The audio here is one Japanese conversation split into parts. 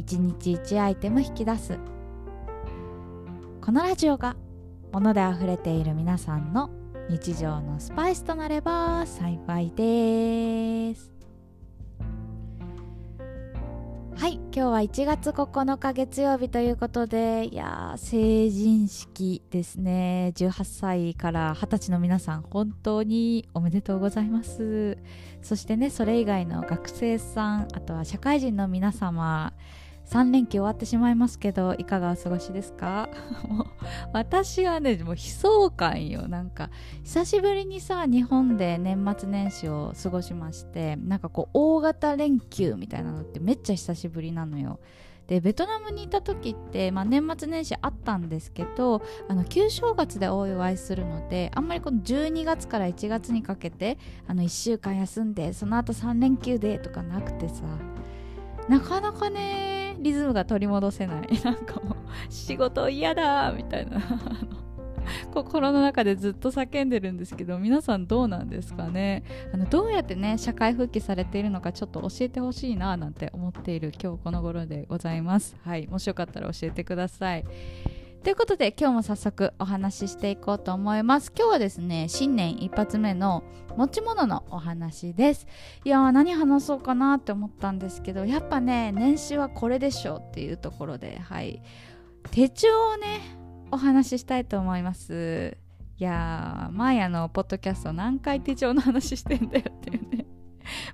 1日1アイテム引き出す。このラジオが物であふれている皆さんの日常のスパイスとなれば幸いです。はい今日は1月9日月曜日ということでいや成人式ですね。18歳から20歳の皆さん本当におめでとうございます。そしてねそれ以外の学生さんあとは社会人の皆様3連休終わってしまいますけどいかがお過ごしですか？も う私はねもう悲壮感よ。なんか久しぶりにさ日本で年末年始を過ごしましてなんかこう大型連休みたいなのってめっちゃ久しぶりなのよ。でベトナムにいた時って、まあ、年末年始あったんですけどあの旧正月でお祝いするのであんまりこの12月から1月にかけてあの1週間休んでその後3連休でとかなくてさ。なかなかねリズムが取り戻せない。なんかもう仕事嫌だみたいな。心の中でずっと叫んでるんですけど皆さんどうなんですかね？あのどうやってね社会復帰されているのかちょっと教えてほしいななんて思っている今日この頃でございます。はいもしよかったら教えてください。ということで今日も早速お話ししていこうと思います。今日はですね新年一発目の持ち物のお話です。いやー何話そうかなって思ったんですけどやっぱね年始はこれでしょうっていうところではい。手帳をねお話ししたいと思います。いやーマのポッドキャスト何回手帳の話してんだよっていうね。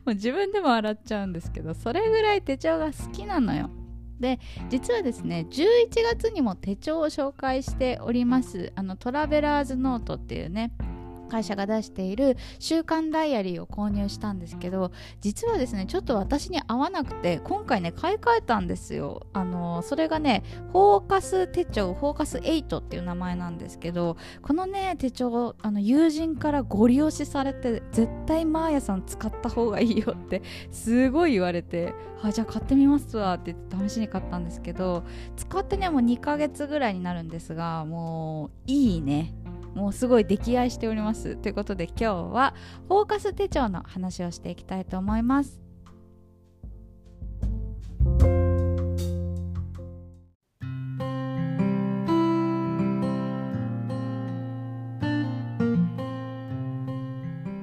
もう自分でも笑っちゃうんですけどそれぐらい手帳が好きなのよ。で実はですね11月にも手帳を紹介しておりますあのトラベラーズノートっていうね会社が出している週刊ダイアリーを購入したんですけど実はですねちょっと私に合わなくて今回ね買い替えたんですよ。あのそれがねフォーカス手帳フォーカス8っていう名前なんですけどこのね手帳あの友人からご利用しされて絶対マーヤさん使った方がいいよってすごい言われてあじゃあ買ってみますわって言って試しに買ったんですけど使ってねもう2ヶ月ぐらいになるんですがもういいね。もうすごい溺愛しております。ということで今日はフォーカス手帳の話をしていきたいと思います。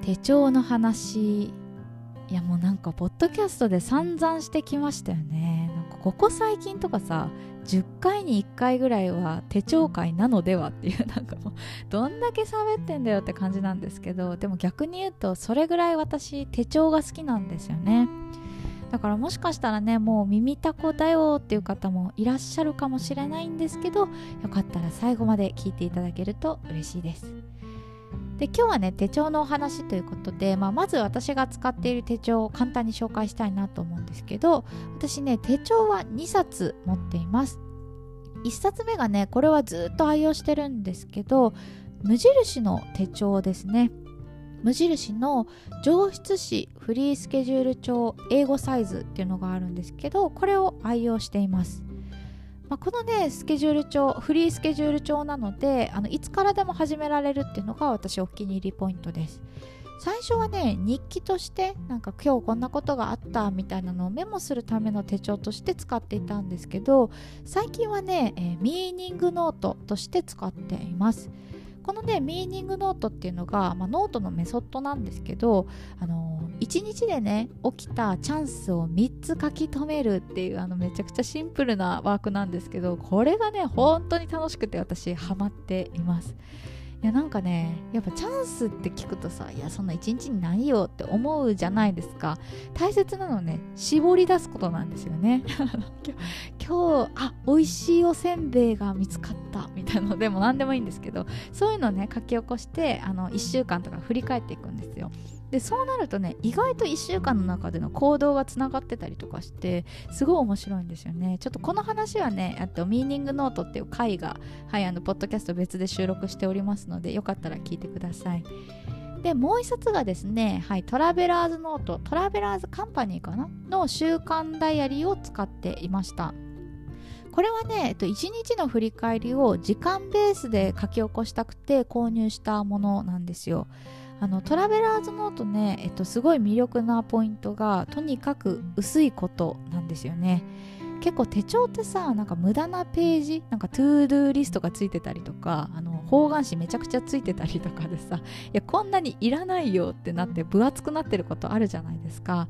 手帳の話。いやもうなんかポッドキャストで散々してきましたよね。ここ最近とかさ10回に1回ぐらいは手帳会なのではっていうなんかもうどんだけ喋ってんだよって感じなんですけどでも逆に言うとそれぐらい私手帳が好きなんですよね。だからもしかしたらねもう耳たこだよっていう方もいらっしゃるかもしれないんですけどよかったら最後まで聞いていただけると嬉しいです。で今日はね手帳のお話ということで、まあ、まず私が使っている手帳を簡単に紹介したいなと思うんですけど私ね手帳は2冊持っています。1冊目がねこれはずっと愛用してるんですけど無印の手帳ですね。無印の上質紙フリースケジュール帳英語サイズっていうのがあるんですけどこれを愛用しています。まあ、このねスケジュール帳フリースケジュール帳なのであのいつからでも始められるっていうのが私お気に入りポイントです。最初はね日記としてなんか今日こんなことがあったみたいなのをメモするための手帳として使っていたんですけど最近はね、えー、ミーニングノートとして使っています。このねミーニングノートっていうのが、まあ、ノートのメソッドなんですけど、あのー、1日でね起きたチャンスを3つ書き留めるっていうあのめちゃくちゃシンプルなワークなんですけどこれがね本当に楽しくて私ハマっています。いやなんかねやっぱチャンスって聞くとさいやそんな一日にないよって思うじゃないですか。大切なのはね絞り出すことなんですよね。今日あ美味しいおせんべいが見つかったみたいなのでも何でもいいんですけどそういうのね書き起こしてあの1週間とか振り返っていくんですよ。でそうなるとね意外と1週間の中での行動がつながってたりとかしてすごい面白いんですよね。ちょっとこの話はねあとミーニングノートっていう回がはいあのポッドキャスト別で収録しておりますのでよかったら聞いてください。でもう一冊がですね、はい、トラベラーズノート。トラベラーズカンパニーかな？の週間ダイアリーを使っていました。これはね、えっと、1日の振り返りを時間ベースで書き起こしたくて購入したものなんですよ。あのトラベラーズノートね、えっと、すごい魅力なポイントがとにかく薄いことなんですよね。結構手帳ってさなんか無駄なページなんか to do リストがついてたりとかあの方眼紙めちゃくちゃついてたりとかでさいやこんなにいらないよってなって分厚くなってることあるじゃないですか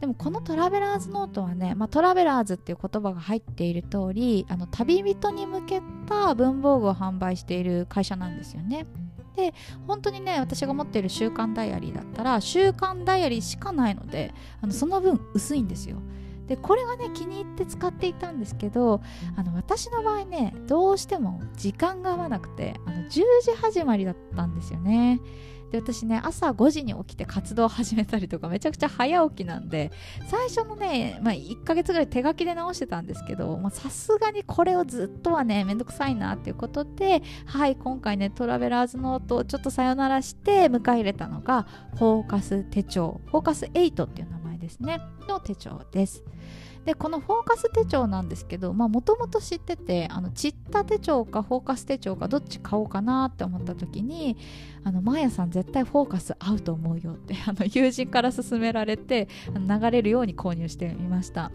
でもこのトラベラーズノートはね、まあ、トラベラーズっていう言葉が入っている通りあの旅人に向けた文房具を販売している会社なんですよね。で本当にね私が持っている週間ダイアリーだったら週間ダイアリーしかないのであのその分薄いんですよ。でこれがね気に入って使っていたんですけどあの私の場合ねどうしても時間が合わなくてあの10時始まりだったんですよね。で私ね朝5時に起きて活動を始めたりとかめちゃくちゃ早起きなんで最初のね、まあ、1ヶ月ぐらい手書きで直してたんですけどさすがにこれをずっとはねめんどくさいなっていうことではい今回ねトラベラーズノートをちょっとさよならして迎え入れたのがフォーカス手帳フォーカス8っていう名ですねの手帳です。でこのフォーカス手帳なんですけどもともと知っててあのチッタ手帳かフォーカス手帳かどっち買おうかなって思った時にあのマーヤさん絶対フォーカス合うと思うよって あの友人から勧められて流れるように購入してみました。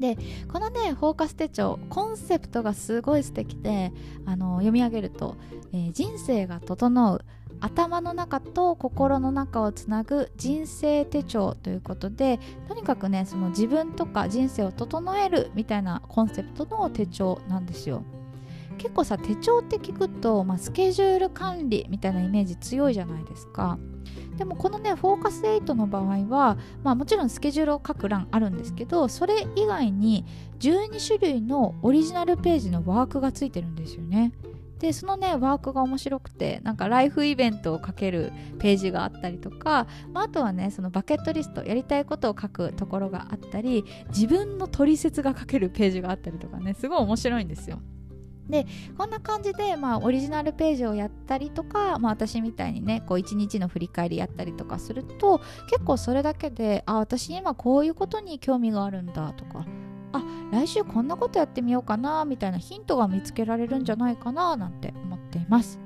でこのねフォーカス手帳コンセプトがすごい素敵であの読み上げると、えー、人生が整う頭の中と心の中をつなぐ人生手帳ということでとにかくねその自分とか人生を整えるみたいなコンセプトの手帳なんですよ。結構さ手帳って聞くと、まあ、スケジュール管理みたいなイメージ強いじゃないですか。でもこのねフォーカス8の場合は、まあ、もちろんスケジュールを書く欄あるんですけどそれ以外に12種類のオリジナルページのワークがついてるんですよね。でそのねワークが面白くてなんかライフイベントを書けるページがあったりとか、まあ、あとはねそのバケットリストやりたいことを書くところがあったり自分の取説が書けるページがあったりとかねすごい面白いんですよ。でこんな感じで、まあ、オリジナルページをやったりとか、まあ、私みたいにねこう一日の振り返りやったりとかすると結構それだけであ私今こういうことに興味があるんだとかあ来週こんなことやってみようかなみたいなヒントが見つけられるんじゃないかななんて思っています。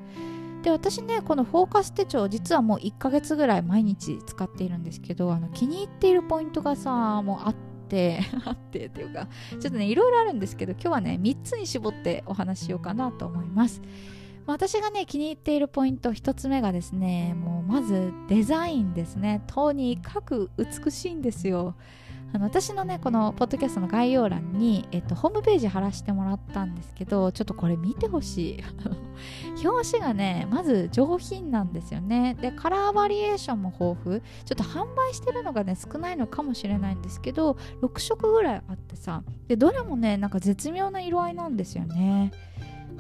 で私ねこのフォーカス手帳実はもう1ヶ月ぐらい毎日使っているんですけどあの気に入っているポイントがさもうあって あってっていうかちょっとねいろいろあるんですけど今日はね3つに絞ってお話ししようかなと思います。私がね気に入っているポイント1つ目がですねもうまずデザインですね。とにかく美しいんですよ。あの私のねこのポッドキャストの概要欄に、えっと、ホームページ貼らせてもらったんですけどちょっとこれ見てほしい。表紙がねまず上品なんですよね。でカラーバリエーションも豊富。ちょっと販売してるのがね少ないのかもしれないんですけど6色ぐらいあってさ。でどれもねなんか絶妙な色合いなんですよね。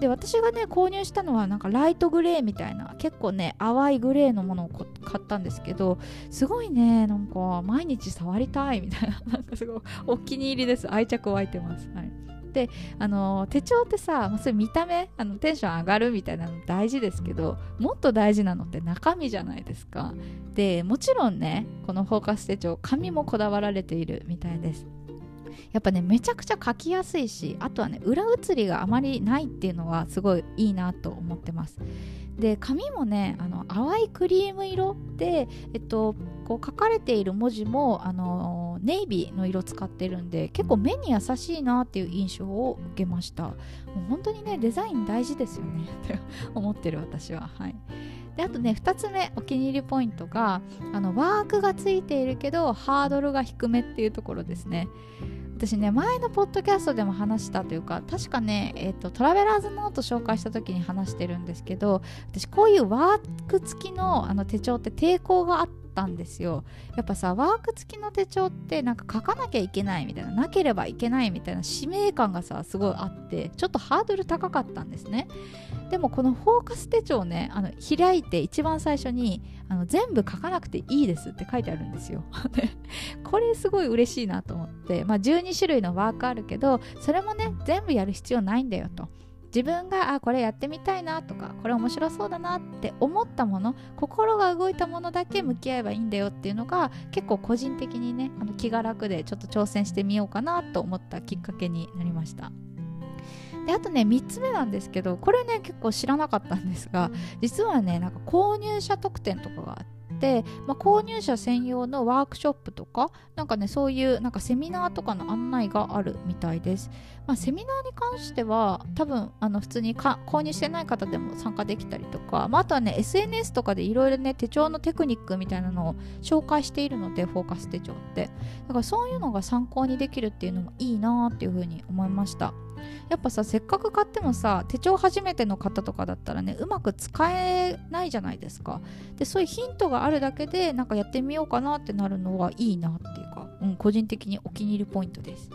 で私がね購入したのはなんかライトグレーみたいな結構ね淡いグレーのものを買ったんですけどすごいねなんか毎日触りたいみたいな なんかすごいお気に入りです。愛着湧いてます、はい、であの手帳ってさ、それ見た目あのテンション上がるみたいなの大事ですけどもっと大事なのって中身じゃないですか。でもちろんねこのフォーカス手帳紙もこだわられているみたいです。やっぱねめちゃくちゃ書きやすいしあとはね裏写りがあまりないっていうのはすごいいいなと思ってます。で紙もねあの淡いクリーム色でえっとこう書かれている文字もあのネイビーの色使ってるんで結構目に優しいなっていう印象を受けました。もう本当にねデザイン大事ですよねって 思ってる私は。はい。であとね2つ目お気に入りポイントがあのワークがついているけどハードルが低めっていうところですね。私ね前のポッドキャストでも話したというか確かね、えーと、トラベラーズノート紹介した時に話してるんですけど私こういうワーク付きのあの手帳って抵抗があってったんですよ。やっぱさワーク付きの手帳ってなんか書かなきゃいけないみたいななければいけないみたいな使命感がさすごいあってちょっとハードル高かったんですね。でもこのフォーカス手帳ねあの開いて一番最初にあの全部書かなくていいですって書いてあるんですよ。これすごい嬉しいなと思って、まあ、12種類のワークあるけどそれもね全部やる必要ないんだよと。自分があこれやってみたいなとかこれ面白そうだなって思ったもの心が動いたものだけ向き合えばいいんだよっていうのが結構個人的にねあの気が楽でちょっと挑戦してみようかなと思ったきっかけになりました。であとね3つ目なんですけどこれね結構知らなかったんですが実はねなんか購入者特典とかがあって、まあ、購入者専用のワークショップとかなんかねそういうなんかセミナーとかの案内があるみたいです、まあ、セミナーに関しては多分あの普通に購入してない方でも参加できたりとか、まあ、あとはね SNS とかでいろいろね手帳のテクニックみたいなのを紹介しているのでフォーカス手帳って。だからそういうのが参考にできるっていうのもいいなっていうふうに思いました。やっぱさせっかく買ってもさ手帳初めての方とかだったらねうまく使えないじゃないですか。でそういうヒントがあるだけでなんかやってみようかなってなるのはいいなっていうか、うん、個人的にお気に入りポイントです。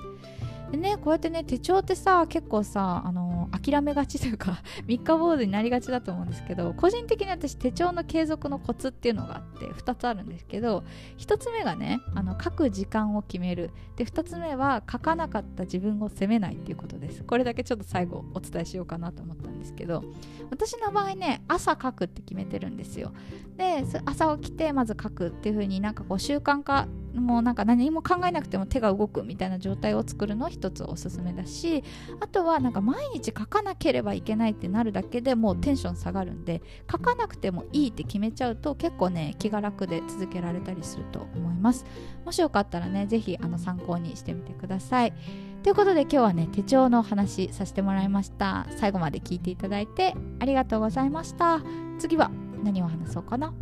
でねこうやってね手帳ってさ結構さあの諦めがちというか 三日坊主になりがちだと思うんですけど個人的に私手帳の継続のコツっていうのがあって2つあるんですけど1つ目がねあの書く時間を決める。で2つ目は書かなかった自分を責めないっていうことです。これだけちょっと最後お伝えしようかなと思ったんですけど私の場合ね朝書くって決めてるんですよ。で朝起きてまず書くっていう風になんかこう習慣化もうなんか何も考えなくても手が動くみたいな状態を作るの一つおすすめだしあとはなんか毎日書かなければいけないってなるだけでもうテンション下がるんで書かなくてもいいって決めちゃうと結構ね気が楽で続けられたりすると思います。もしよかったらね是非あの参考にしてみてください。ということで今日はね手帳の話させてもらいました。最後まで聞いていただいてありがとうございました。次は何を話そうかな？